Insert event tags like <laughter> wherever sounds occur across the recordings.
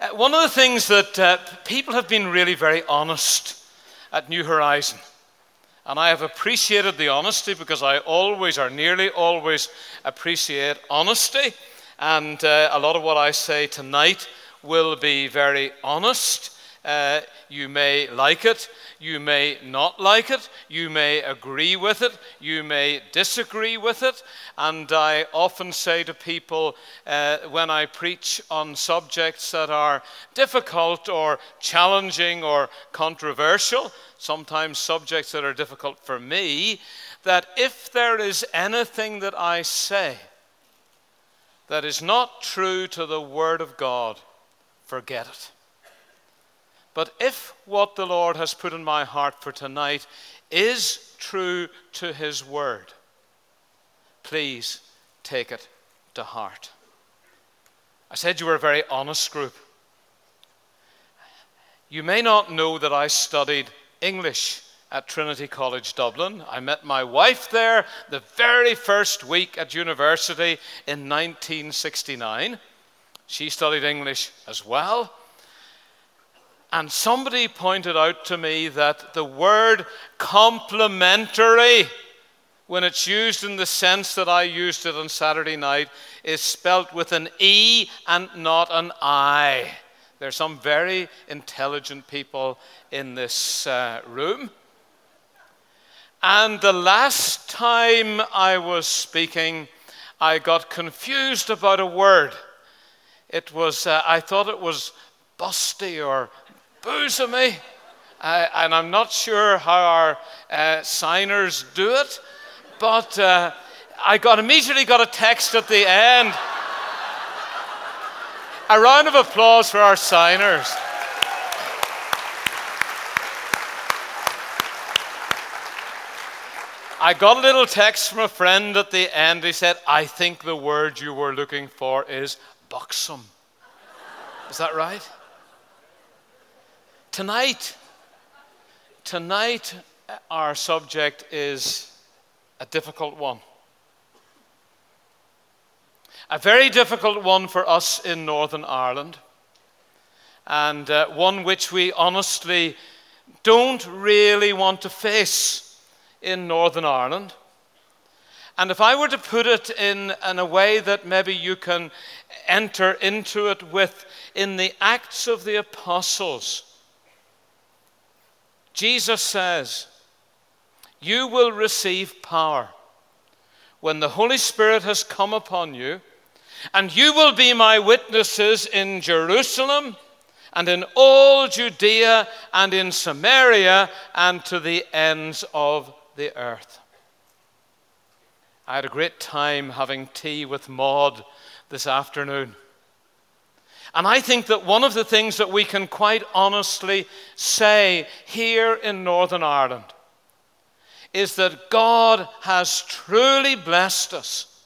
Uh, one of the things that uh, people have been really very honest at New Horizon, and I have appreciated the honesty because I always, or nearly always, appreciate honesty. And uh, a lot of what I say tonight will be very honest. Uh, you may like it, you may not like it, you may agree with it, you may disagree with it. And I often say to people uh, when I preach on subjects that are difficult or challenging or controversial, sometimes subjects that are difficult for me, that if there is anything that I say that is not true to the Word of God, forget it. But if what the Lord has put in my heart for tonight is true to His Word, please take it to heart. I said you were a very honest group. You may not know that I studied English at Trinity College Dublin. I met my wife there the very first week at university in 1969. She studied English as well. And somebody pointed out to me that the word complementary, when it's used in the sense that I used it on Saturday night, is spelt with an E and not an I. There are some very intelligent people in this uh, room. And the last time I was speaking, I got confused about a word. It was, uh, I thought it was busty or bosomy. Uh, and I'm not sure how our uh, signers do it, but uh, I got immediately got a text at the end. a round of applause for our signers. I got a little text from a friend at the end. He said, I think the word you were looking for is buxom. Is that right? Tonight, tonight, our subject is a difficult one. A very difficult one for us in Northern Ireland, and uh, one which we honestly don't really want to face in Northern Ireland. And if I were to put it in, in a way that maybe you can enter into it with, in the Acts of the Apostles, Jesus says, You will receive power when the Holy Spirit has come upon you, and you will be my witnesses in Jerusalem and in all Judea and in Samaria and to the ends of the earth. I had a great time having tea with Maud this afternoon. And I think that one of the things that we can quite honestly say here in Northern Ireland is that God has truly blessed us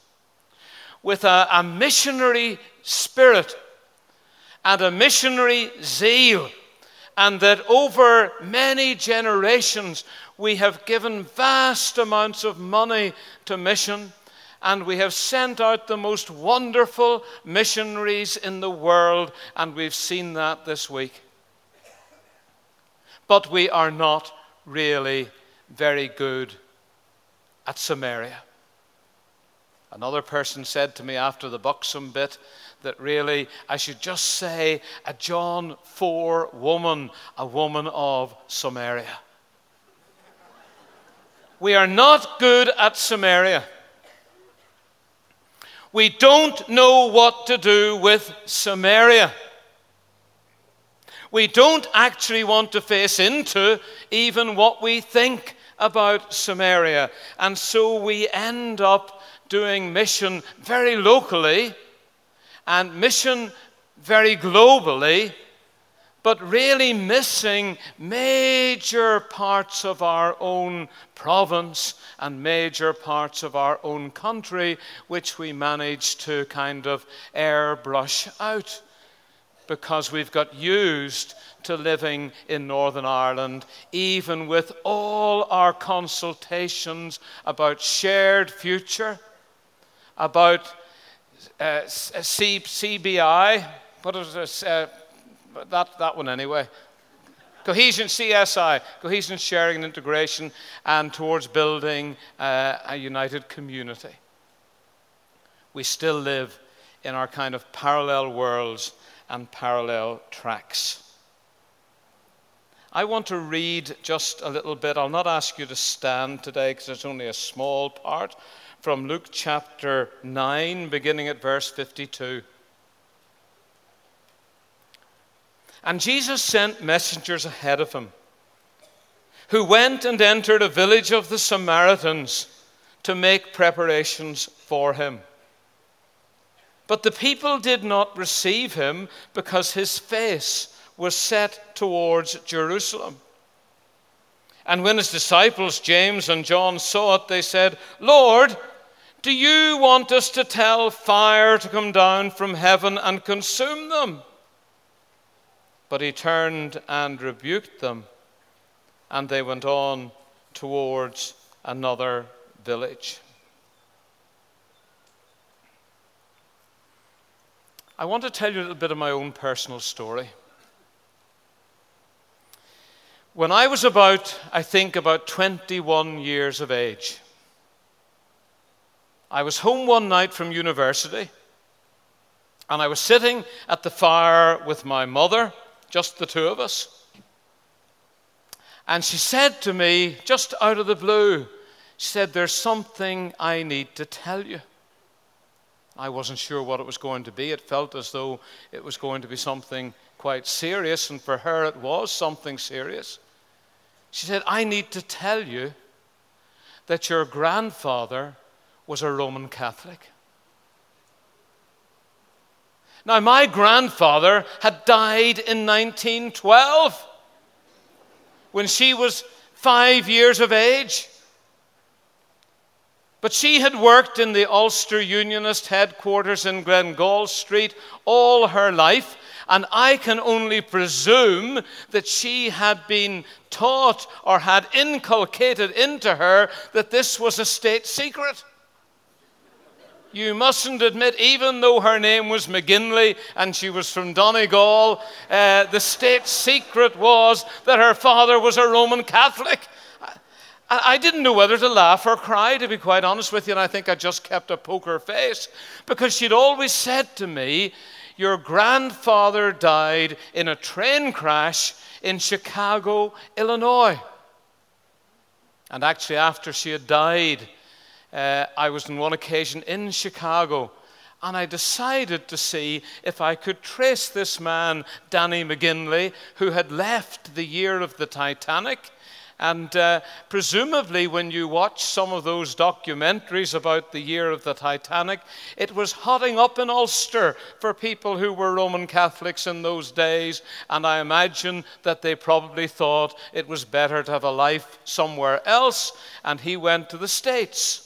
with a, a missionary spirit and a missionary zeal, and that over many generations we have given vast amounts of money to mission and we have sent out the most wonderful missionaries in the world, and we've seen that this week. But we are not really very good at Samaria. Another person said to me after the buxom bit that really I should just say a John 4 woman, a woman of Samaria. We are not good at Samaria. We don't know what to do with Samaria. We don't actually want to face into even what we think about Samaria. And so we end up doing mission very locally and mission very globally but really missing major parts of our own province and major parts of our own country, which we manage to kind of airbrush out because we've got used to living in Northern Ireland, even with all our consultations about shared future, about uh, C- CBI, what is this? Uh, that, that one anyway. Cohesion, CSI, cohesion, sharing, and integration, and towards building uh, a united community. We still live in our kind of parallel worlds and parallel tracks. I want to read just a little bit. I'll not ask you to stand today because it's only a small part from Luke chapter 9, beginning at verse 52. And Jesus sent messengers ahead of him, who went and entered a village of the Samaritans to make preparations for him. But the people did not receive him because his face was set towards Jerusalem. And when his disciples, James and John, saw it, they said, Lord, do you want us to tell fire to come down from heaven and consume them? But he turned and rebuked them, and they went on towards another village. I want to tell you a little bit of my own personal story. When I was about, I think, about 21 years of age, I was home one night from university, and I was sitting at the fire with my mother just the two of us. And she said to me, just out of the blue, she said, There's something I need to tell you. I wasn't sure what it was going to be. It felt as though it was going to be something quite serious, and for her it was something serious. She said, I need to tell you that your grandfather was a Roman Catholic. Now, my grandfather had died in 1912 when she was five years of age. But she had worked in the Ulster Unionist headquarters in Glengall Street all her life, and I can only presume that she had been taught or had inculcated into her that this was a state secret you mustn't admit, even though her name was McGinley and she was from Donegal, uh, the state secret was that her father was a Roman Catholic. I, I didn't know whether to laugh or cry, to be quite honest with you, and I think I just kept a poker face because she'd always said to me, Your grandfather died in a train crash in Chicago, Illinois. And actually, after she had died, uh, I was on one occasion in Chicago and I decided to see if I could trace this man, Danny McGinley, who had left the year of the Titanic and uh, presumably, when you watch some of those documentaries about the year of the Titanic, it was hotting up in Ulster for people who were Roman Catholics in those days. And I imagine that they probably thought it was better to have a life somewhere else. And he went to the States.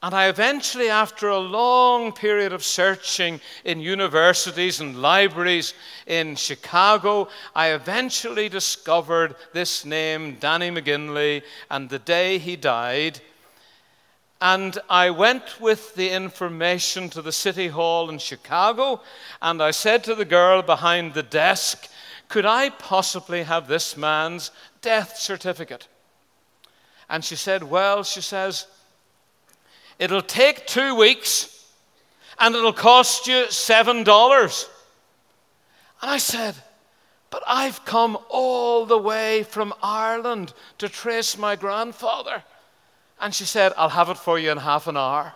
And I eventually, after a long period of searching in universities and libraries in Chicago, I eventually discovered this name, Danny McGinley, and the day he died. And I went with the information to the City Hall in Chicago, and I said to the girl behind the desk, Could I possibly have this man's death certificate? And she said, Well, she says, It'll take two weeks and it'll cost you $7. And I said, But I've come all the way from Ireland to trace my grandfather. And she said, I'll have it for you in half an hour.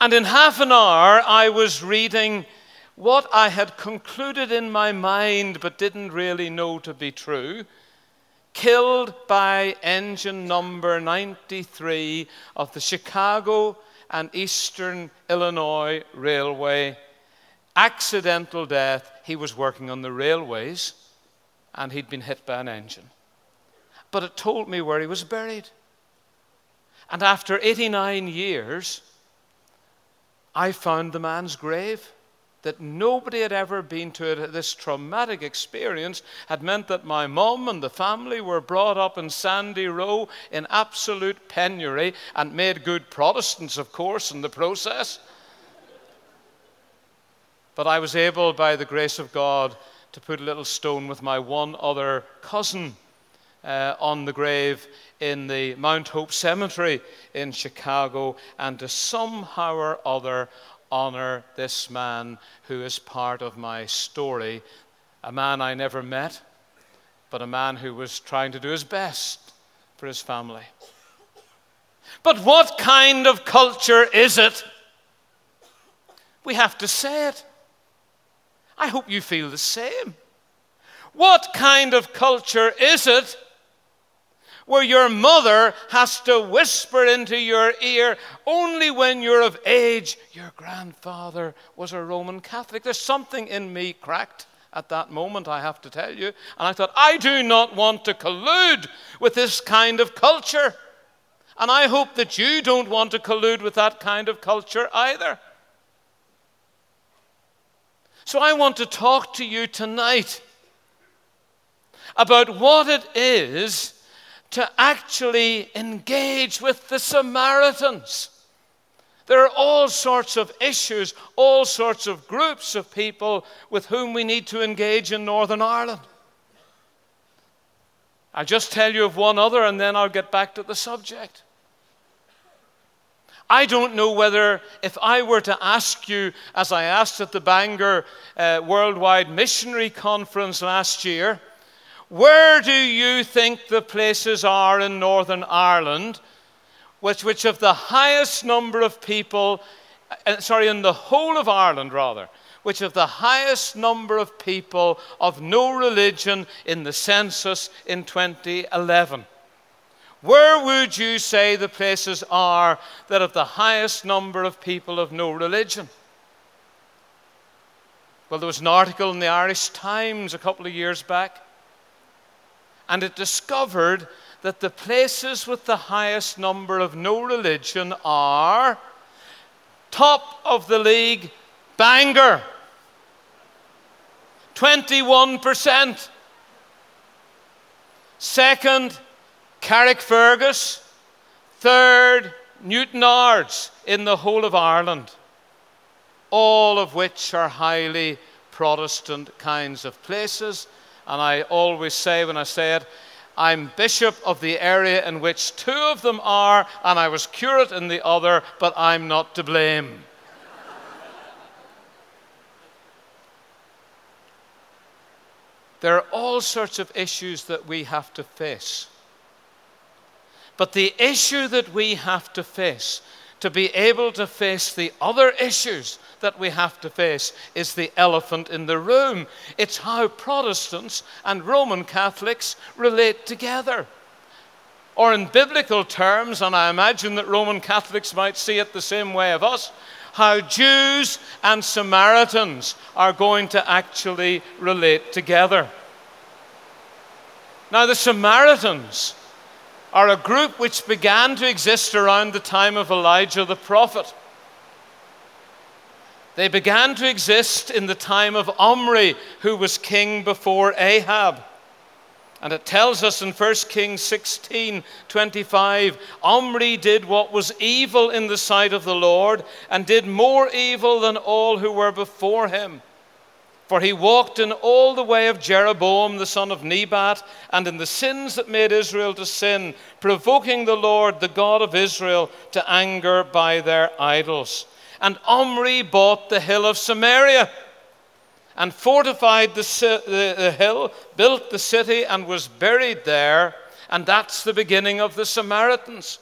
and in half an hour, I was reading what I had concluded in my mind but didn't really know to be true killed by engine number 93 of the Chicago and Eastern Illinois Railway. Accidental death. He was working on the railways and he'd been hit by an engine. But it told me where he was buried. And after 89 years, I found the man's grave that nobody had ever been to it. This traumatic experience had meant that my mum and the family were brought up in Sandy Row in absolute penury and made good Protestants, of course, in the process. But I was able, by the grace of God, to put a little stone with my one other cousin uh, on the grave in the Mount Hope Cemetery in Chicago and to somehow or other honor this man who is part of my story. A man I never met, but a man who was trying to do his best for his family. But what kind of culture is it? We have to say it. I hope you feel the same. What kind of culture is it where your mother has to whisper into your ear only when you're of age, your grandfather was a Roman Catholic? There's something in me cracked at that moment, I have to tell you. And I thought, I do not want to collude with this kind of culture. And I hope that you don't want to collude with that kind of culture either. So I want to talk to you tonight about what it is to actually engage with the Samaritans. There are all sorts of issues, all sorts of groups of people with whom we need to engage in Northern Ireland. I'll just tell you of one other and then I'll get back to the subject. I don't know whether, if I were to ask you, as I asked at the Bangor uh, Worldwide Missionary Conference last year, where do you think the places are in Northern Ireland which, which have the highest number of people, uh, sorry, in the whole of Ireland rather, which have the highest number of people of no religion in the census in 2011? Where would you say the places are that have the highest number of people of no religion? Well, there was an article in the Irish Times a couple of years back, and it discovered that the places with the highest number of no religion are top of the league, Bangor, 21%. Second, Carrickfergus, third, Newtownards in the whole of Ireland, all of which are highly Protestant kinds of places. And I always say when I say it, I'm bishop of the area in which two of them are, and I was curate in the other, but I'm not to blame. there are all sorts of issues that we have to face. But the issue that we have to face, to be able to face the other issues that we have to face, is the elephant in the room. It's how Protestants and Roman Catholics relate together. Or, in biblical terms, and I imagine that Roman Catholics might see it the same way of us, how Jews and Samaritans are going to actually relate together. Now, the Samaritans are a group which began to exist around the time of Elijah the prophet. They began to exist in the time of Omri, who was king before Ahab. And it tells us in 1 Kings 16 25 Omri did what was evil in the sight of the Lord, and did more evil than all who were before him. For he walked in all the way of Jeroboam the son of Nebat, and in the sins that made Israel to sin, provoking the Lord, the God of Israel, to anger by their idols. And Omri bought the hill of Samaria and fortified the, the, the hill, built the city, and was buried there. And that's the beginning of the Samaritans.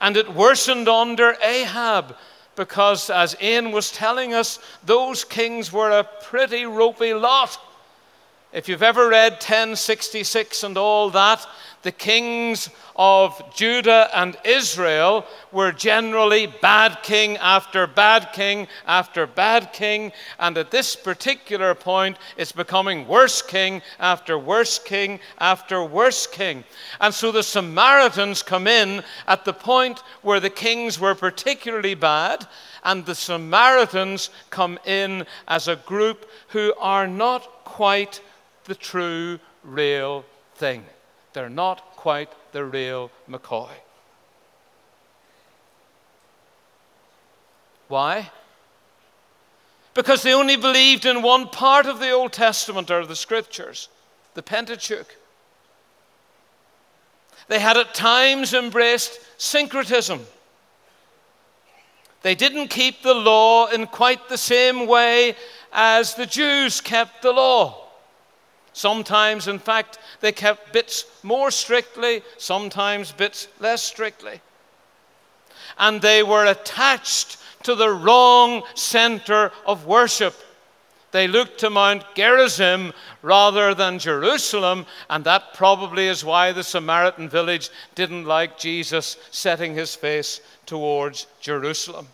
And it worsened under Ahab because, as Ian was telling us, those kings were a pretty ropey lot. If you've ever read 1066 and all that, the kings of Judah and Israel were generally bad king after bad king after bad king. And at this particular point, it's becoming worse king after worse king after worse king. And so the Samaritans come in at the point where the kings were particularly bad. And the Samaritans come in as a group who are not quite the true, real thing. They're not quite the real McCoy. Why? because they only believed in one part of the Old Testament or the Scriptures, the Pentateuch. They had at times embraced syncretism. They didn't keep the law in quite the same way as the Jews kept the law. Sometimes, in fact, they kept bits more strictly, sometimes bits less strictly. And they were attached to the wrong center of worship. They looked to Mount Gerizim rather than Jerusalem, and that probably is why the Samaritan village didn't like Jesus setting his face towards Jerusalem.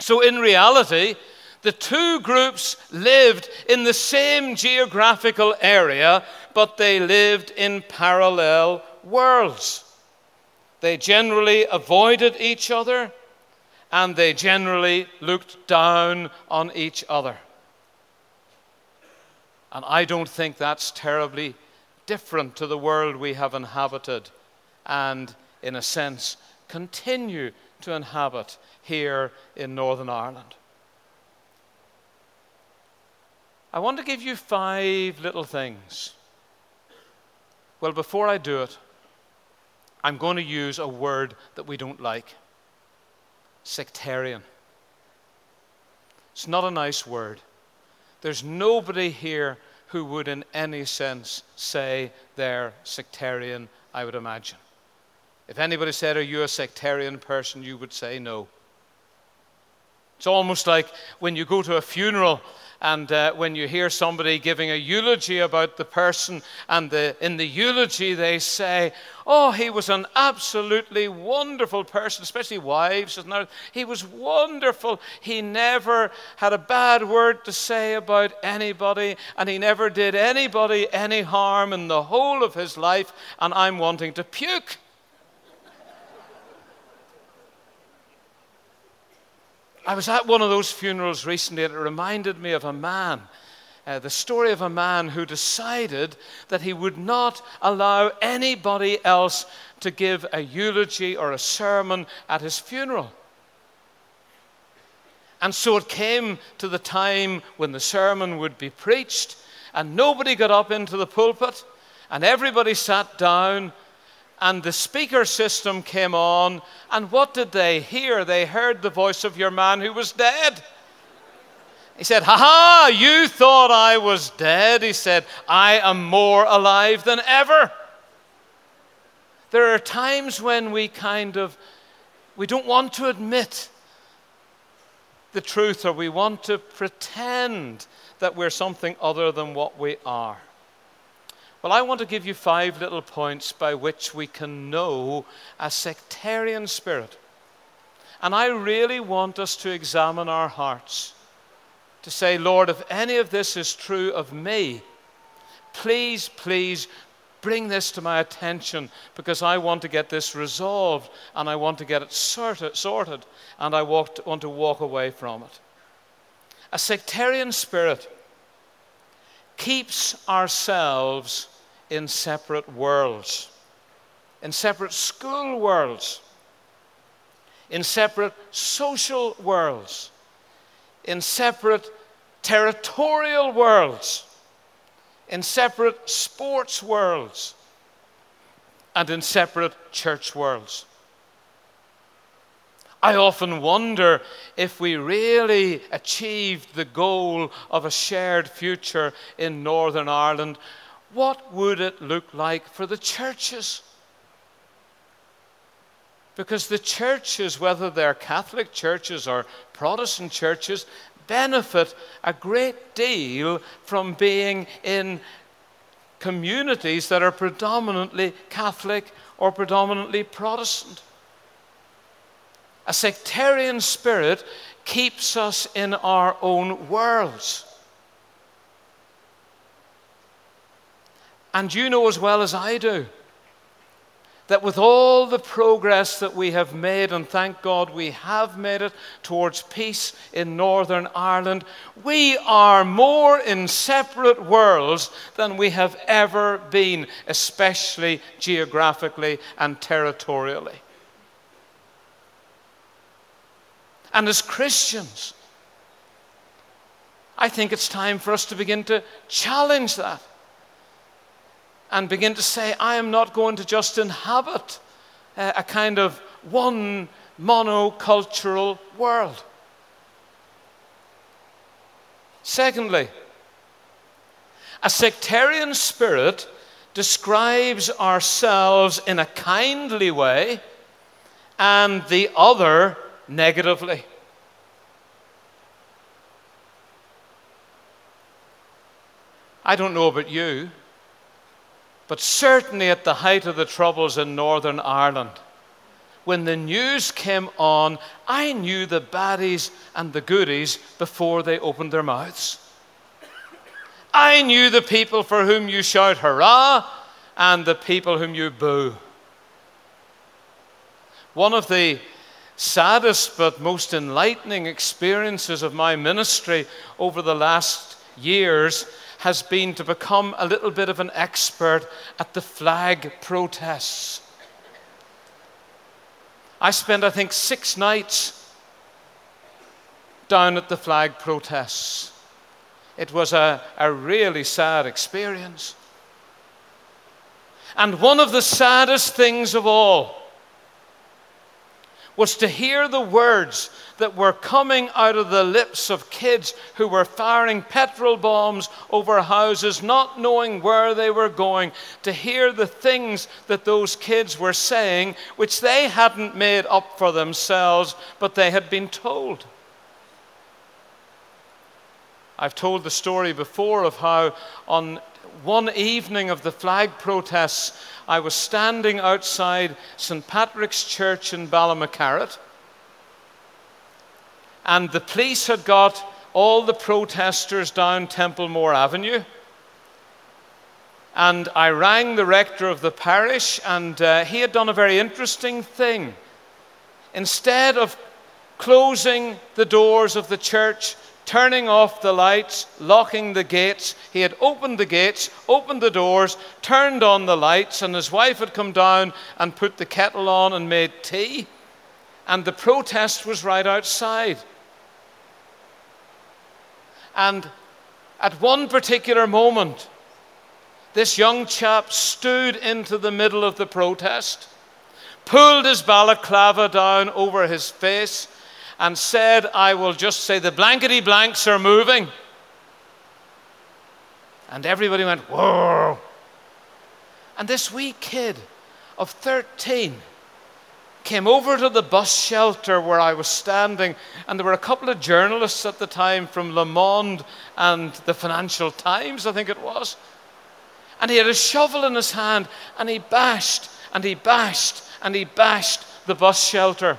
So, in reality, the two groups lived in the same geographical area, but they lived in parallel worlds. They generally avoided each other and they generally looked down on each other. And I don't think that's terribly different to the world we have inhabited and, in a sense, continue to inhabit here in Northern Ireland. I want to give you five little things. Well, before I do it, I'm going to use a word that we don't like sectarian. It's not a nice word. There's nobody here who would, in any sense, say they're sectarian, I would imagine. If anybody said, Are you a sectarian person? you would say no. It's almost like when you go to a funeral and uh, when you hear somebody giving a eulogy about the person, and the, in the eulogy they say, Oh, he was an absolutely wonderful person, especially wives. He was wonderful. He never had a bad word to say about anybody, and he never did anybody any harm in the whole of his life, and I'm wanting to puke. I was at one of those funerals recently, and it reminded me of a man. Uh, the story of a man who decided that he would not allow anybody else to give a eulogy or a sermon at his funeral. And so it came to the time when the sermon would be preached, and nobody got up into the pulpit, and everybody sat down, and the speaker system came on, and what did they hear? They heard the voice of your man who was dead. He said, Ha ha, you thought I was dead. He said, I am more alive than ever. There are times when we kind of we don't want to admit the truth or we want to pretend that we're something other than what we are. Well, I want to give you five little points by which we can know a sectarian spirit. And I really want us to examine our hearts to say, Lord, if any of this is true of me, please, please bring this to my attention because I want to get this resolved and I want to get it sorted, sorted and I want to walk away from it. A sectarian spirit keeps ourselves in separate worlds, in separate school worlds, in separate social worlds, in separate territorial worlds, in separate sports worlds, and in separate church worlds. I often wonder if we really achieved the goal of a shared future in Northern Ireland what would it look like for the churches? Because the churches, whether they're Catholic churches or Protestant churches, benefit a great deal from being in communities that are predominantly Catholic or predominantly Protestant. A sectarian spirit keeps us in our own worlds. And you know as well as I do that with all the progress that we have made, and thank God we have made it towards peace in Northern Ireland, we are more in separate worlds than we have ever been, especially geographically and territorially. And as Christians, I think it's time for us to begin to challenge that and begin to say, I am not going to just inhabit uh, a kind of one monocultural world. Secondly, a sectarian spirit describes ourselves in a kindly way and the other negatively. I don't know about you, but certainly at the height of the troubles in Northern Ireland, when the news came on, I knew the baddies and the goodies before they opened their mouths. I knew the people for whom you shout hurrah and the people whom you boo. One of the saddest but most enlightening experiences of my ministry over the last years has been to become a little bit of an expert at the flag protests. I spent, I think, six nights down at the flag protests. It was a, a really sad experience. And one of the saddest things of all was to hear the words that were coming out of the lips of kids who were firing petrol bombs over houses, not knowing where they were going, to hear the things that those kids were saying, which they hadn't made up for themselves, but they had been told. I've told the story before of how on one evening of the flag protests, I was standing outside St. Patrick's Church in Ballymacarrett, and the police had got all the protesters down Templemore Avenue. And I rang the rector of the parish, and uh, he had done a very interesting thing. Instead of closing the doors of the church, turning off the lights, locking the gates. He had opened the gates, opened the doors, turned on the lights, and his wife had come down and put the kettle on and made tea. And the protest was right outside. And at one particular moment, this young chap stood into the middle of the protest, pulled his balaclava down over his face, and said, I will just say, the blankety blanks are moving. And everybody went, Whoa. And this wee kid of 13 came over to the bus shelter where I was standing, and there were a couple of journalists at the time from Le Monde and the Financial Times, I think it was. And he had a shovel in his hand, and he bashed, and he bashed, and he bashed the bus shelter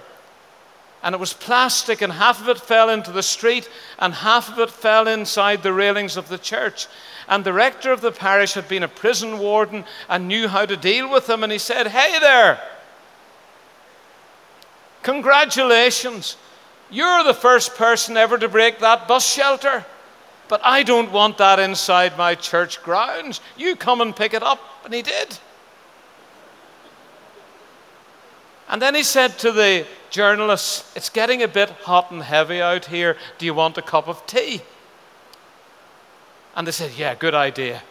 and it was plastic, and half of it fell into the street, and half of it fell inside the railings of the church. And the rector of the parish had been a prison warden and knew how to deal with them, and he said, Hey there, congratulations. You're the first person ever to break that bus shelter. But I don't want that inside my church grounds. You come and pick it up. And he did. And then he said to the journalists, It's getting a bit hot and heavy out here. Do you want a cup of tea? And they said, Yeah, good idea.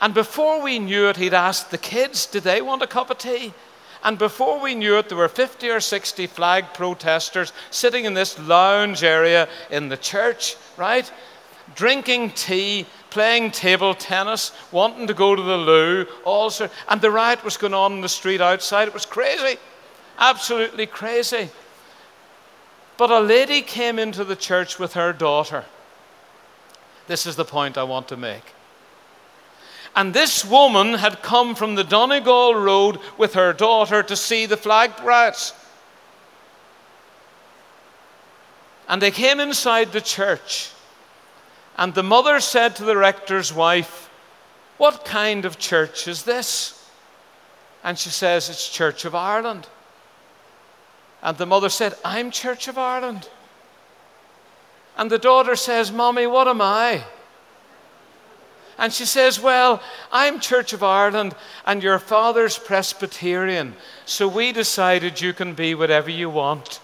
And before we knew it, he'd asked the kids, Did they want a cup of tea? And before we knew it, there were 50 or 60 flag protesters sitting in this lounge area in the church, right? Drinking tea, playing table tennis, wanting to go to the loo, all sorts. And the riot was going on in the street outside. It was crazy absolutely crazy. But a lady came into the church with her daughter. This is the point I want to make. And this woman had come from the Donegal Road with her daughter to see the flag riots. And they came inside the church. And the mother said to the rector's wife, What kind of church is this? And she says, It's Church of Ireland. And the mother said, I'm Church of Ireland. And the daughter says, Mommy, what am I? And she says, Well, I'm Church of Ireland and your father's Presbyterian, so we decided you can be whatever you want.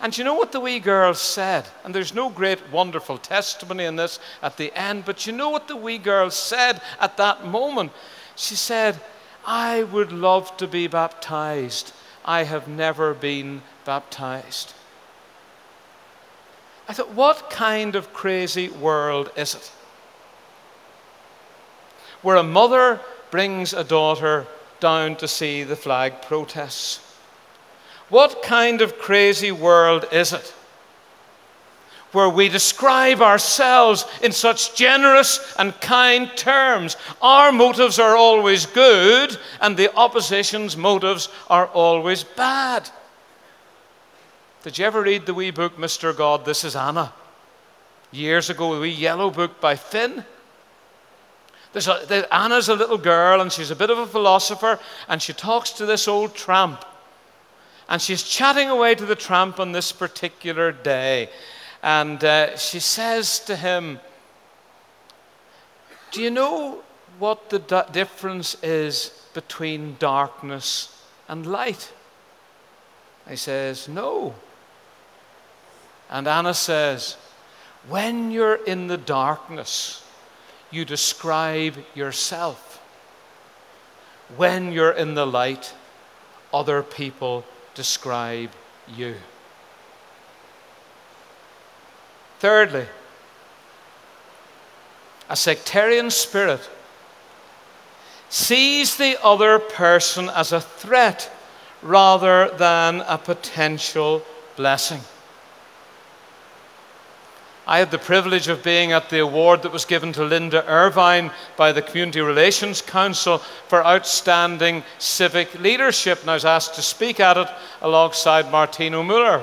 And you know what the wee girl said? And there's no great, wonderful testimony in this at the end, but you know what the wee girl said at that moment? She said, I would love to be baptized. I have never been baptized. I thought, what kind of crazy world is it? Where a mother brings a daughter down to see the flag protests. What kind of crazy world is it? Where we describe ourselves in such generous and kind terms. Our motives are always good, and the opposition's motives are always bad. Did you ever read the wee book, Mr. God, This is Anna? Years ago, the wee yellow book by Fynn. There's a, Anna's a little girl, and she's a bit of a philosopher, and she talks to this old tramp. And she's chatting away to the tramp on this particular day. And uh, she says to him, Do you know what the difference is between darkness and light? He says, No. And Anna says, When you're in the darkness, you describe yourself. When you're in the light, other people describe you. Thirdly, a sectarian spirit sees the other person as a threat rather than a potential blessing. I had the privilege of being at the award that was given to Linda Ervine by the Community Relations Council for outstanding civic leadership, and I was asked to speak at it alongside Martino Muller.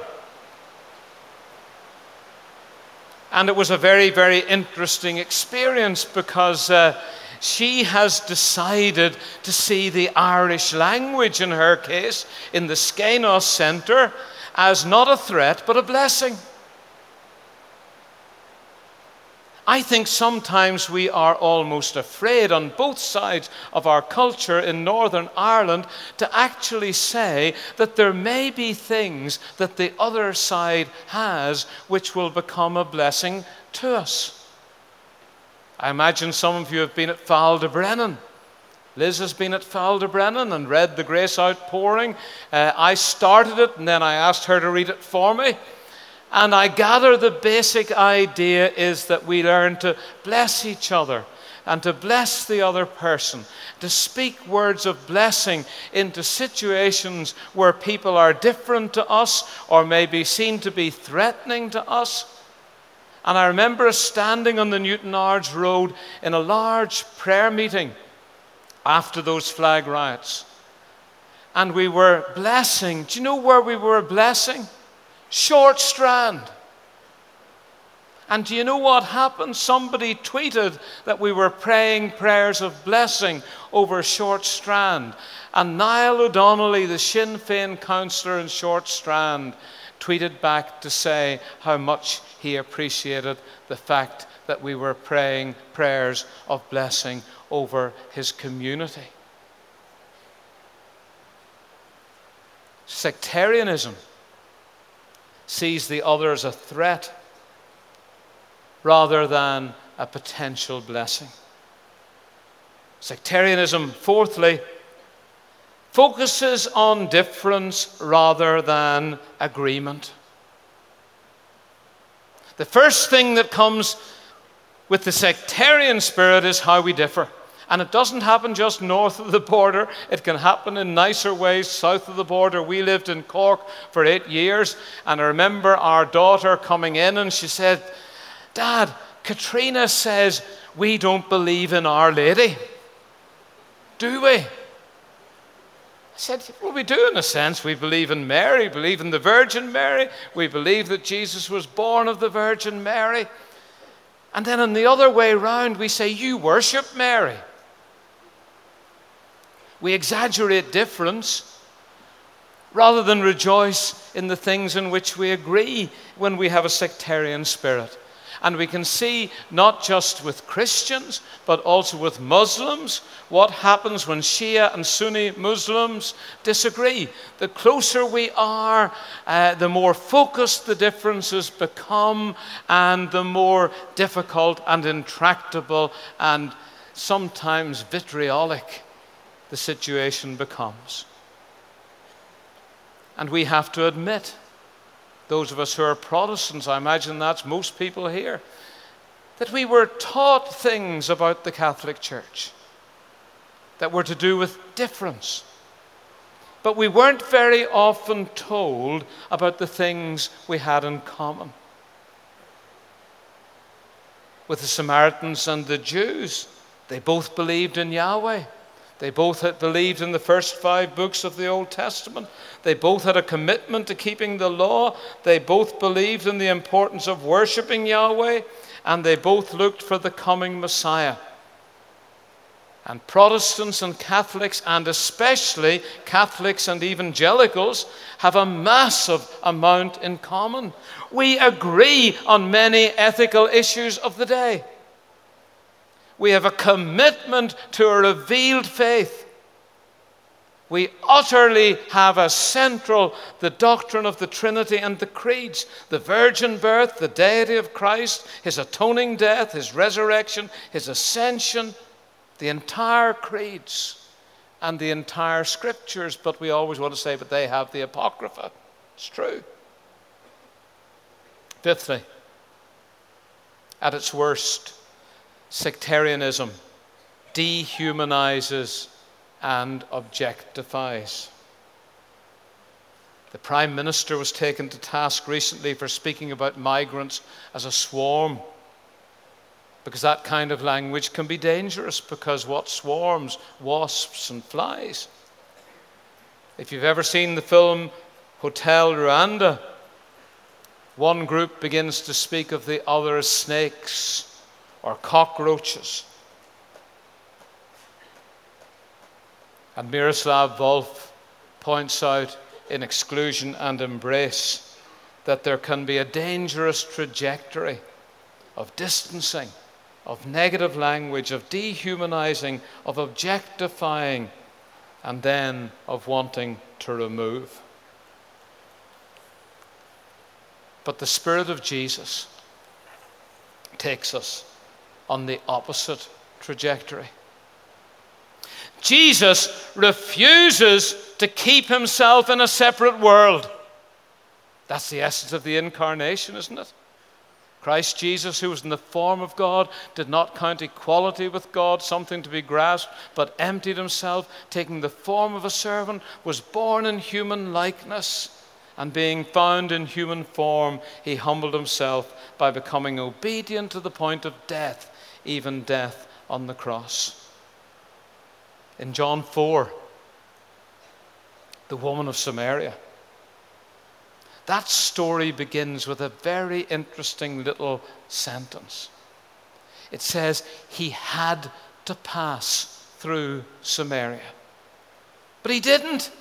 And it was a very, very interesting experience because uh, she has decided to see the Irish language, in her case, in the Skainos Centre, as not a threat but a blessing. I think sometimes we are almost afraid on both sides of our culture in Northern Ireland to actually say that there may be things that the other side has which will become a blessing to us. I imagine some of you have been at Ffald-y-Brenin. Liz has been at Ffald-y-Brenin and read the Grace Outpouring. Uh, I started it and then I asked her to read it for me. And I gather the basic idea is that we learn to bless each other and to bless the other person, to speak words of blessing into situations where people are different to us or may be seen to be threatening to us. And I remember standing on the Newtownards Road in a large prayer meeting after those flag riots. And we were blessing. Do you know where we were blessing? Short Strand. And do you know what happened? Somebody tweeted that we were praying prayers of blessing over Short Strand. And Niall Ó Donnghaile, the Sinn Féin councillor in Short Strand, tweeted back to say how much he appreciated the fact that we were praying prayers of blessing over his community. Sectarianism sees the other as a threat rather than a potential blessing. Sectarianism, fourthly, focuses on difference rather than agreement. The first thing that comes with the sectarian spirit is how we differ. And it doesn't happen just north of the border, it can happen in nicer ways south of the border. We lived in Cork for eight years, and I remember our daughter coming in and she said, Dad, Katrina says we don't believe in Our Lady. Do we? I said, Well, we do in a sense. We believe in Mary, believe in the Virgin Mary, we believe that Jesus was born of the Virgin Mary. And then in the other way round, we say, You worship Mary. We exaggerate difference rather than rejoice in the things in which we agree when we have a sectarian spirit. And we can see not just with Christians, but also with Muslims, what happens when Shia and Sunni Muslims disagree. The closer we are, uh, the more focused the differences become, and the more difficult and intractable and sometimes vitriolic the situation becomes. And we have to admit, those of us who are Protestants, I imagine that's most people here, that we were taught things about the Catholic Church that were to do with difference. But we weren't very often told about the things we had in common. With the Samaritans and the Jews, they both believed in Yahweh. They both had believed in the first five books of the Old Testament. They both had a commitment to keeping the law. They both believed in the importance of worshiping Yahweh. And they both looked for the coming Messiah. And Protestants and Catholics, and especially Catholics and evangelicals, have a massive amount in common. We agree on many ethical issues of the day. We have a commitment to a revealed faith. We utterly have as central the doctrine of the Trinity and the creeds the virgin birth, the deity of Christ, his atoning death, his resurrection, his ascension, the entire creeds and the entire scriptures. But we always want to say, but they have the Apocrypha. It's true. Fifthly, at its worst, sectarianism dehumanizes and objectifies. The Prime Minister was taken to task recently for speaking about migrants as a swarm. Because that kind of language can be dangerous, because what swarms? Wasps and flies. If you've ever seen the film Hotel Rwanda, one group begins to speak of the other as snakes or cockroaches. And Miroslav Volf points out in Exclusion and Embrace that there can be a dangerous trajectory of distancing, of negative language, of dehumanizing, of objectifying, and then of wanting to remove. But the Spirit of Jesus takes us on the opposite trajectory. Jesus refuses to keep himself in a separate world. That's the essence of the incarnation, isn't it? Christ Jesus, who was in the form of God, did not count equality with God something to be grasped, but emptied himself, taking the form of a servant, was born in human likeness, and being found in human form, he humbled himself by becoming obedient to the point of death even death on the cross. In John 4, the woman of Samaria. That story begins with a very interesting little sentence. It says, He had to pass through Samaria. But he didn't.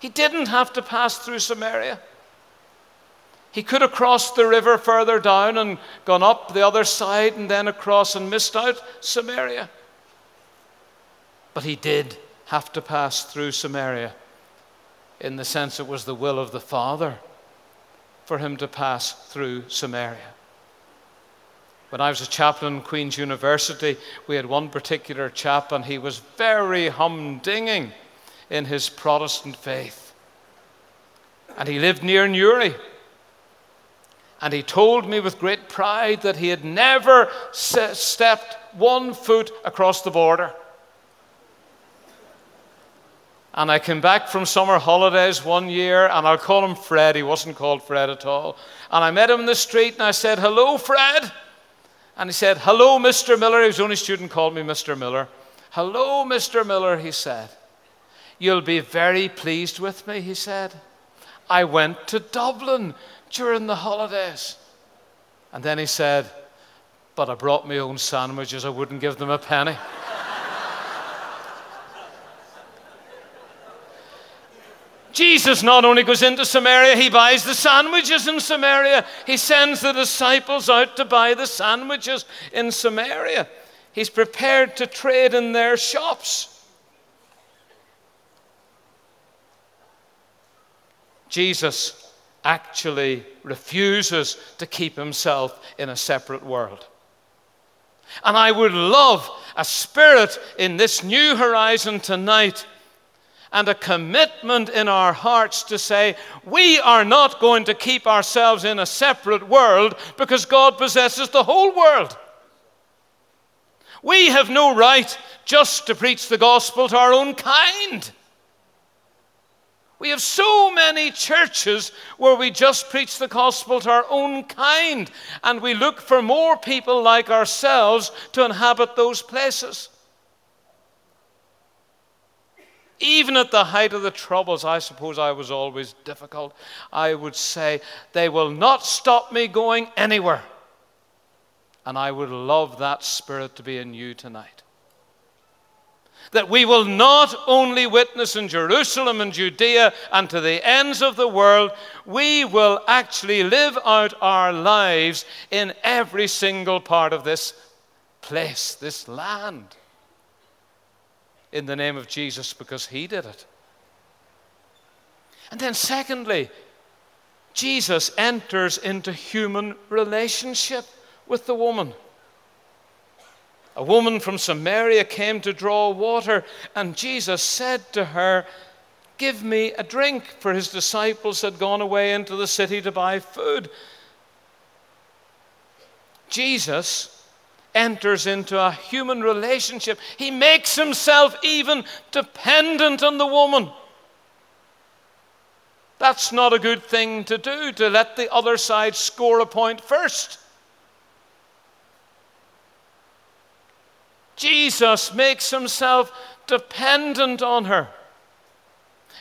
He didn't have to pass through Samaria. He could have crossed the river further down and gone up the other side and then across and missed out Samaria. But he did have to pass through Samaria in the sense it was the will of the Father for him to pass through Samaria. When I was a chaplain in Queen's University, we had one particular chap, and he was very humdinging in his Protestant faith. And he lived near Newry. And he told me with great pride that he had never stepped one foot across the border. And I came back from summer holidays one year, and I'll call him Fred. He wasn't called Fred at all. And I met him in the street, and I said, Hello, Fred. And he said, Hello, Mr. Miller. The only student called me Mr. Miller. Hello, Mr. Miller, he said. You'll be very pleased with me, he said. I went to Dublin during the holidays. And then he said, But I brought my own sandwiches, I wouldn't give them a penny. <laughs> Jesus not only goes into Samaria, he buys the sandwiches in Samaria. He sends the disciples out to buy the sandwiches in Samaria. He's prepared to trade in their shops. Jesus actually refuses to keep himself in a separate world. And I would love a spirit in this new horizon tonight and a commitment in our hearts to say, we are not going to keep ourselves in a separate world because God possesses the whole world. We have no right just to preach the gospel to our own kind. We have so many churches where we just preach the gospel to our own kind, and we look for more people like ourselves to inhabit those places. Even at the height of the troubles, I suppose I was always difficult. I would say, they will not stop me going anywhere. And I would love that spirit to be in you tonight. That we will not only witness in Jerusalem and Judea and to the ends of the world, we will actually live out our lives in every single part of this place, this land in the name of Jesus because he did it. And then, secondly, Jesus enters into human relationship with the woman. A woman from Samaria came to draw water, and Jesus said to her, Give me a drink, for his disciples had gone away into the city to buy food. Jesus enters into a human relationship. He makes himself even dependent on the woman. That's not a good thing to do, to let the other side score a point first. Jesus makes himself dependent on her.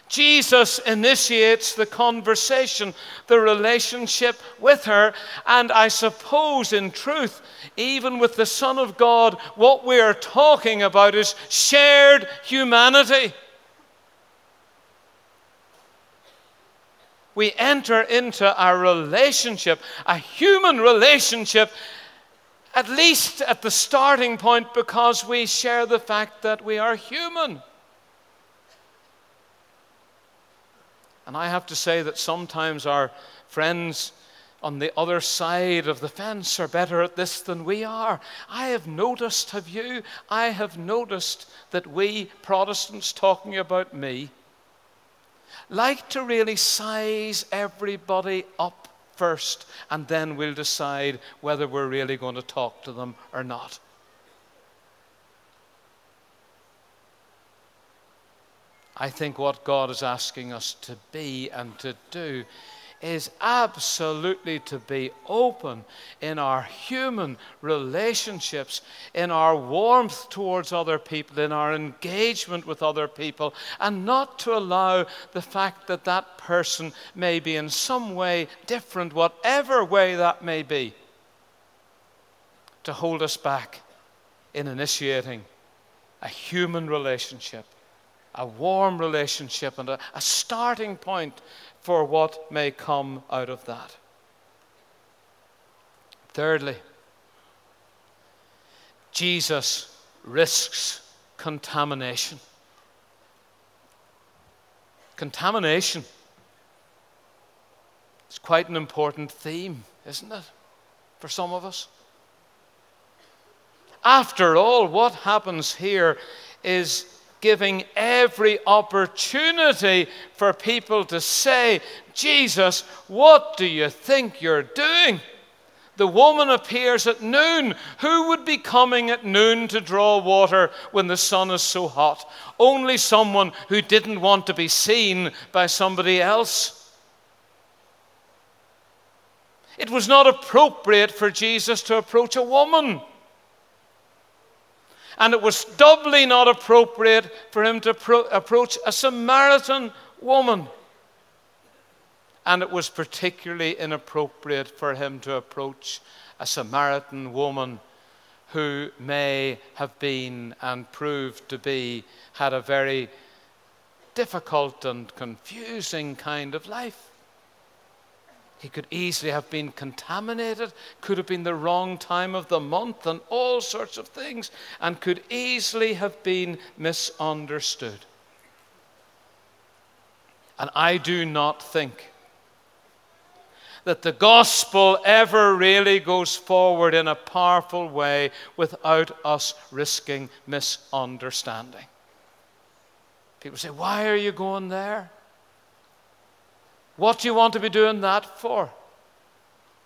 Jesus initiates the conversation, the relationship with her, and I suppose, in truth, even with the Son of God, what we are talking about is shared humanity. We enter into a relationship, a human relationship, at least at the starting point, because we share the fact that we are human. And I have to say that sometimes our friends on the other side of the fence are better at this than we are. I have noticed, have you? I have noticed that we Protestants, talking about me, like to really size everybody up first, and then we'll decide whether we're really going to talk to them or not. I think what God is asking us to be and to do is absolutely to be open in our human relationships, in our warmth towards other people, in our engagement with other people, and not to allow the fact that that person may be in some way different, whatever way that may be, to hold us back in initiating a human relationship a warm relationship and a, a starting point for what may come out of that. Thirdly, Jesus risks contamination. Contamination is quite an important theme, isn't it, for some of us? After all, what happens here is giving every opportunity for people to say, Jesus, what do you think you're doing? The woman appears at noon. Who would be coming at noon to draw water when the sun is so hot? Only someone who didn't want to be seen by somebody else. It was not appropriate for Jesus to approach a woman. And it was doubly not appropriate for him to pro- approach a Samaritan woman. And it was particularly inappropriate for him to approach a Samaritan woman who may have been and proved to be, had a very difficult and confusing kind of life. He could easily have been contaminated, could have been the wrong time of the month, and all sorts of things, and could easily have been misunderstood. And I do not think that the gospel ever really goes forward in a powerful way without us risking misunderstanding. People say, Why are you going there? What do you want to be doing that for?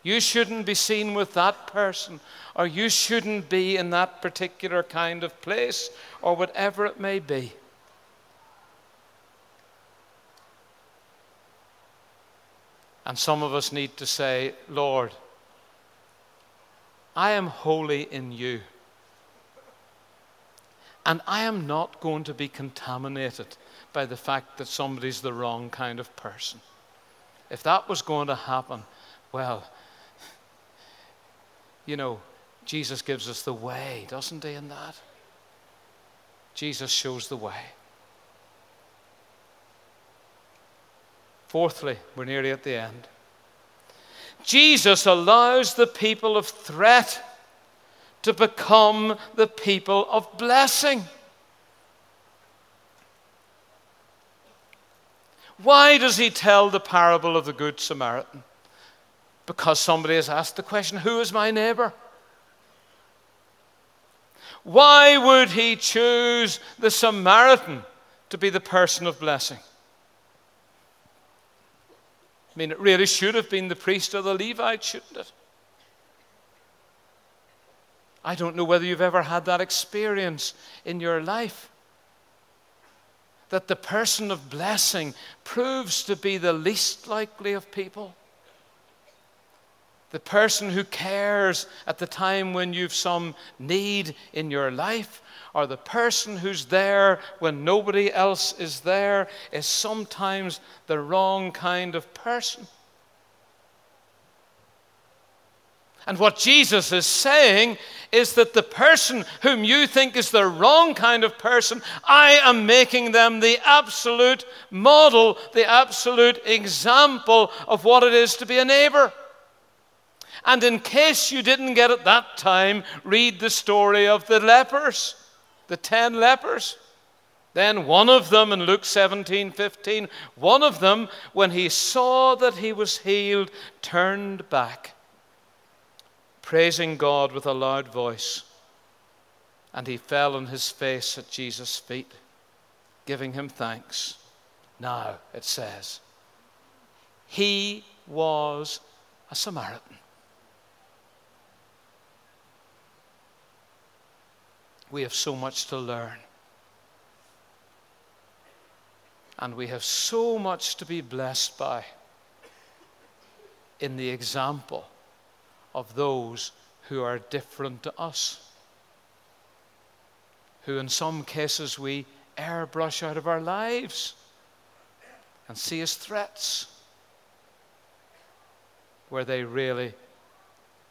You shouldn't be seen with that person, or you shouldn't be in that particular kind of place, or whatever it may be. And some of us need to say, Lord, I am holy in you. And I am not going to be contaminated by the fact that somebody's the wrong kind of person. If that was going to happen, well, you know, Jesus gives us the way, doesn't he, in that? Jesus shows the way. Fourthly, we're nearly at the end. Jesus allows the people of threat to become the people of blessing. Why does he tell the parable of the Good Samaritan? Because somebody has asked the question Who is my neighbor? Why would he choose the Samaritan to be the person of blessing? I mean, it really should have been the priest or the Levite, shouldn't it? I don't know whether you've ever had that experience in your life that the person of blessing proves to be the least likely of people. The person who cares at the time when you've some need in your life, or the person who's there when nobody else is there, is sometimes the wrong kind of person. And what Jesus is saying is that the person whom you think is the wrong kind of person, I am making them the absolute model, the absolute example of what it is to be a neighbor. And in case you didn't get it that time, read the story of the lepers, the ten lepers. Then one of them in Luke 17 15, one of them, when he saw that he was healed, turned back praising God with a loud voice. And he fell on his face at Jesus' feet, giving him thanks. Now, it says, he was a Samaritan. We have so much to learn. And we have so much to be blessed by in the example of those who are different to us, who in some cases we airbrush out of our lives and see as threats, where they really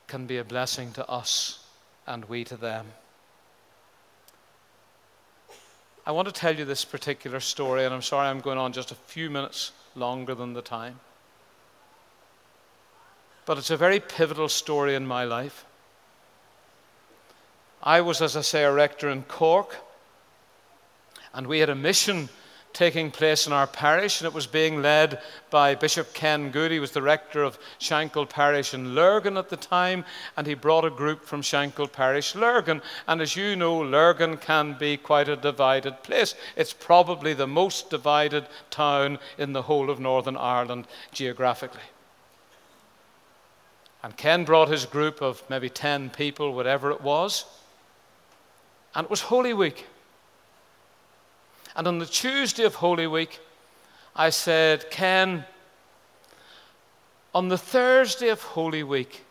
can be a blessing to us and we to them. I want to tell you this particular story, and I'm sorry I'm going on just a few minutes longer than the time. But it's a very pivotal story in my life. I was, as I say, a rector in Cork, and we had a mission taking place in our parish, and it was being led by Bishop Ken Good. He was the rector of Shankill Parish in Lurgan at the time, and he brought a group from Shankill Parish, Lurgan. And as you know, Lurgan can be quite a divided place. It's probably the most divided town in the whole of Northern Ireland geographically. And Ken brought his group of maybe 10 people, whatever it was. And it was Holy Week. And on the Tuesday of Holy Week, I said, Ken, on the Thursday of Holy Week,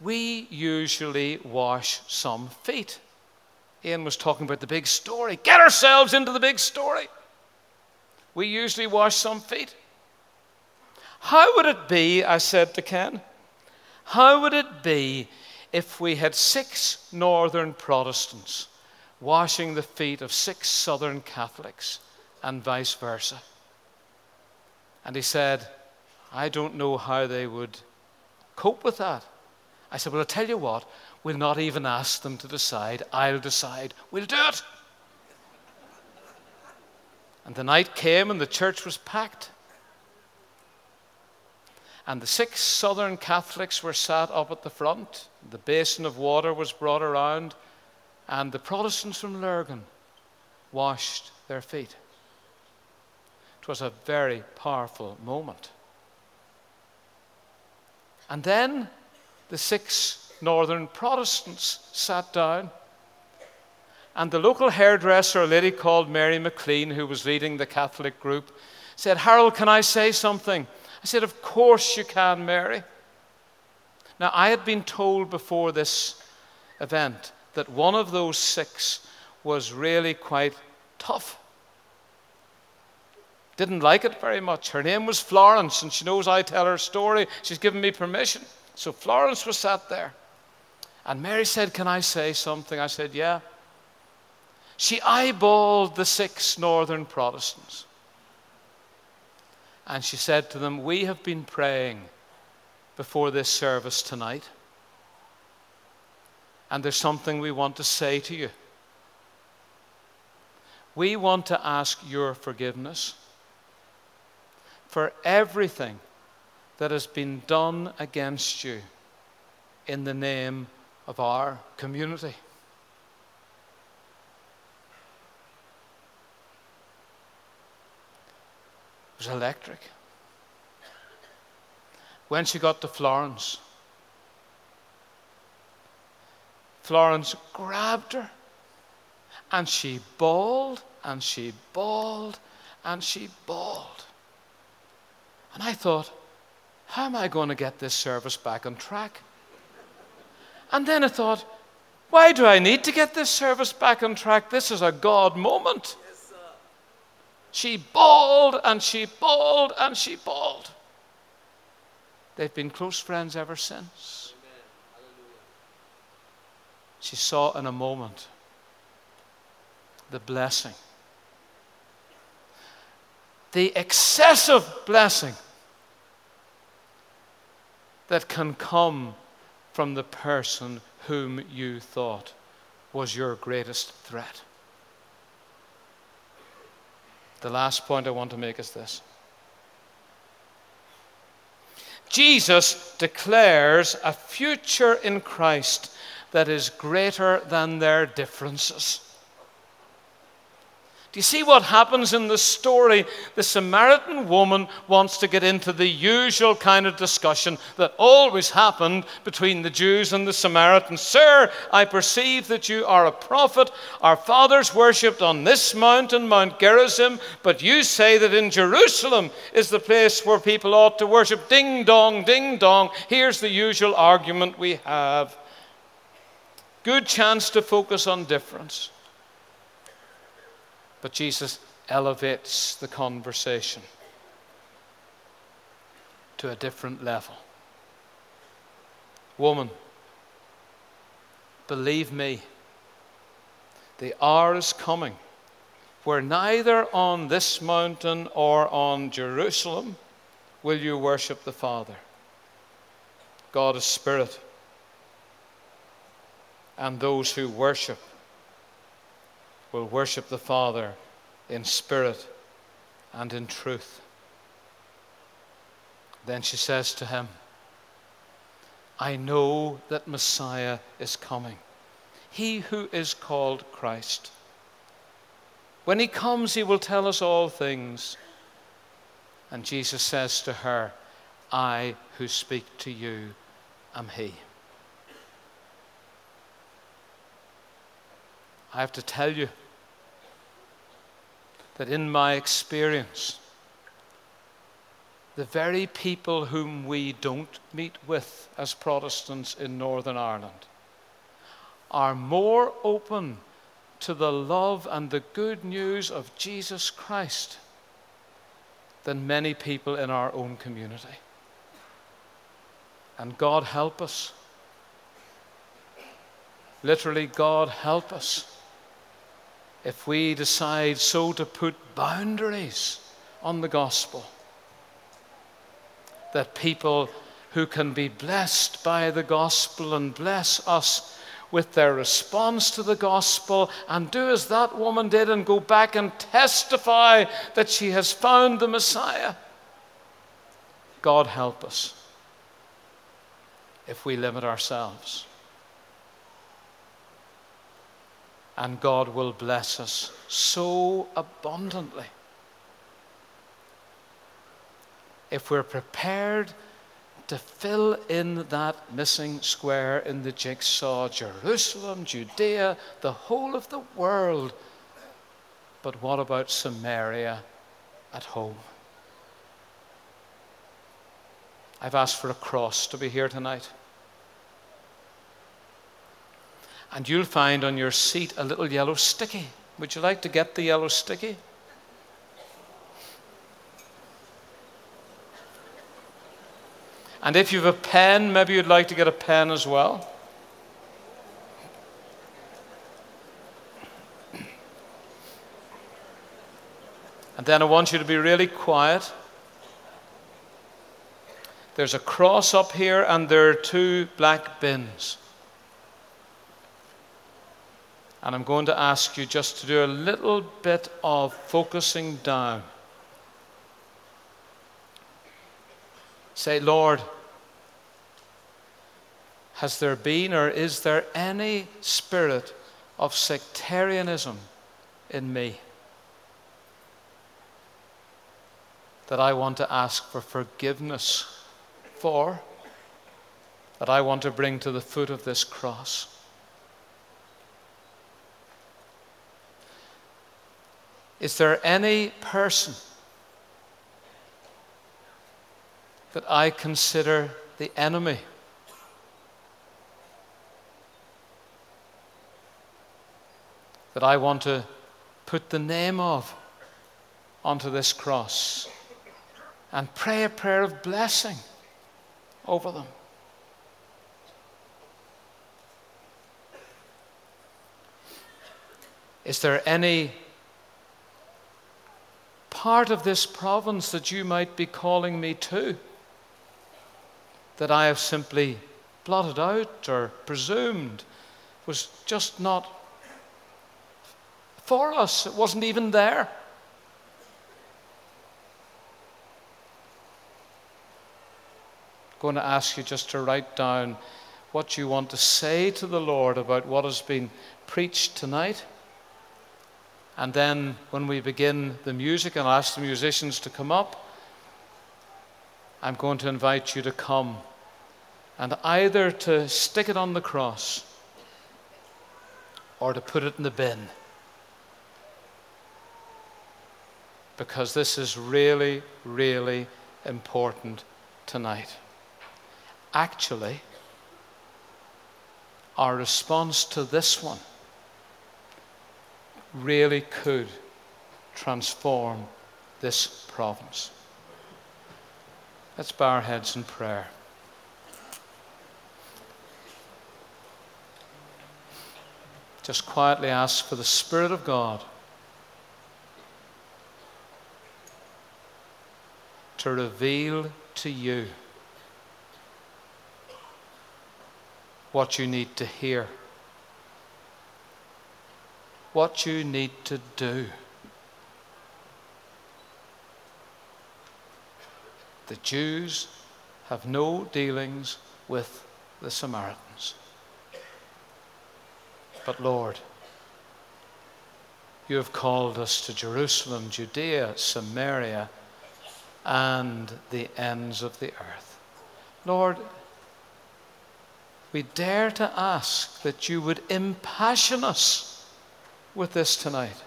we usually wash some feet. Ian was talking about the big story. Get ourselves into the big story. We usually wash some feet. How would it be, I said to Ken, how would it be if we had six northern Protestants washing the feet of six southern Catholics and vice versa. And he said, I don't know how they would cope with that. I said, Well, I'll tell you what, we'll not even ask them to decide. I'll decide. We'll do it. And the night came and the church was packed. And the six southern Catholics were sat up at the front. The basin of water was brought around, and the Protestants from Lurgan washed their feet. It was a very powerful moment. And then the six northern Protestants sat down, and the local hairdresser, a lady called Mary McLean, who was leading the Catholic group, said, Harold, can I say something? I said, Of course you can, Mary. Now, I had been told before this event that one of those six was really quite tough. Didn't like it very much. Her name was Florence, and she knows I tell her story. She's given me permission. So Florence was sat there. And Mary said, Can I say something? I said, Yeah. She eyeballed the six northern Protestants. And she said to them, We have been praying before this service tonight. And there's something we want to say to you. We want to ask your forgiveness for everything that has been done against you in the name of our community. Was electric. When she got to Florence, Florence grabbed her and she bawled and she bawled and she bawled. And I thought, how am I going to get this service back on track? And then I thought, why do I need to get this service back on track? This is a God moment. She bawled and she bawled and she bawled. They've been close friends ever since. She saw in a moment the blessing, the excessive blessing that can come from the person whom you thought was your greatest threat. The last point I want to make is this Jesus declares a future in Christ that is greater than their differences. Do you see what happens in the story? The Samaritan woman wants to get into the usual kind of discussion that always happened between the Jews and the Samaritans. Sir, I perceive that you are a prophet. Our fathers worshipped on this mountain, Mount Gerizim, but you say that in Jerusalem is the place where people ought to worship. Ding dong, ding dong. Here's the usual argument we have. Good chance to focus on difference. But Jesus elevates the conversation to a different level. Woman, believe me, the hour is coming where neither on this mountain or on Jerusalem will you worship the Father. God is spirit, and those who worship will worship the Father in spirit and in truth. Then she says to him, I know that Messiah is coming, he who is called Christ. When he comes, he will tell us all things. And Jesus says to her, I who speak to you am he. I have to tell you that in my experience, the very people whom we don't meet with as Protestants in Northern Ireland are more open to the love and the good news of Jesus Christ than many people in our own community. And God help us. Literally, God help us if we decide so to put boundaries on the gospel, that people who can be blessed by the gospel and bless us with their response to the gospel and do as that woman did and go back and testify that she has found the Messiah. God help us if we limit ourselves. And God will bless us so abundantly if we're prepared to fill in that missing square in the jigsaw Jerusalem, Judea, the whole of the world. But what about Samaria at home? I've asked for a cross to be here tonight. And you'll find on your seat a little yellow sticky. Would you like to get the yellow sticky? And if you have a pen, maybe you'd like to get a pen as well. And then I want you to be really quiet. There's a cross up here, and there are two black bins. And I'm going to ask you just to do a little bit of focusing down. Say, Lord, has there been or is there any spirit of sectarianism in me that I want to ask for forgiveness for, that I want to bring to the foot of this cross? Is there any person that I consider the enemy? that I want to put the name of onto this cross and pray a prayer of blessing over them. Is there any part of this province that you might be calling me to that I have simply blotted out or presumed was just not for us. It wasn't even there. I'm going to ask you just to write down what you want to say to the Lord about what has been preached tonight. And then when we begin the music, and I'll ask the musicians to come up, I'm going to invite you to come and either to stick it on the cross or to put it in the bin. because this is really, really important tonight. Actually, our response to this one really could transform this province. Let's bow our heads in prayer. Just quietly ask for the Spirit of God to reveal to you what you need to hear, what you need to do. The Jews have no dealings with the Samaritans. But Lord, you have called us to Jerusalem, Judea, Samaria, and the ends of the earth. Lord, we dare to ask that you would impassion us with this tonight.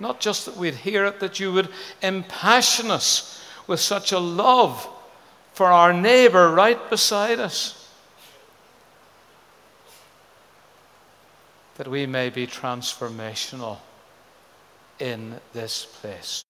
Not just that we'd hear it, that you would impassion us with such a love for our neighbor right beside us. That we may be transformational in this place.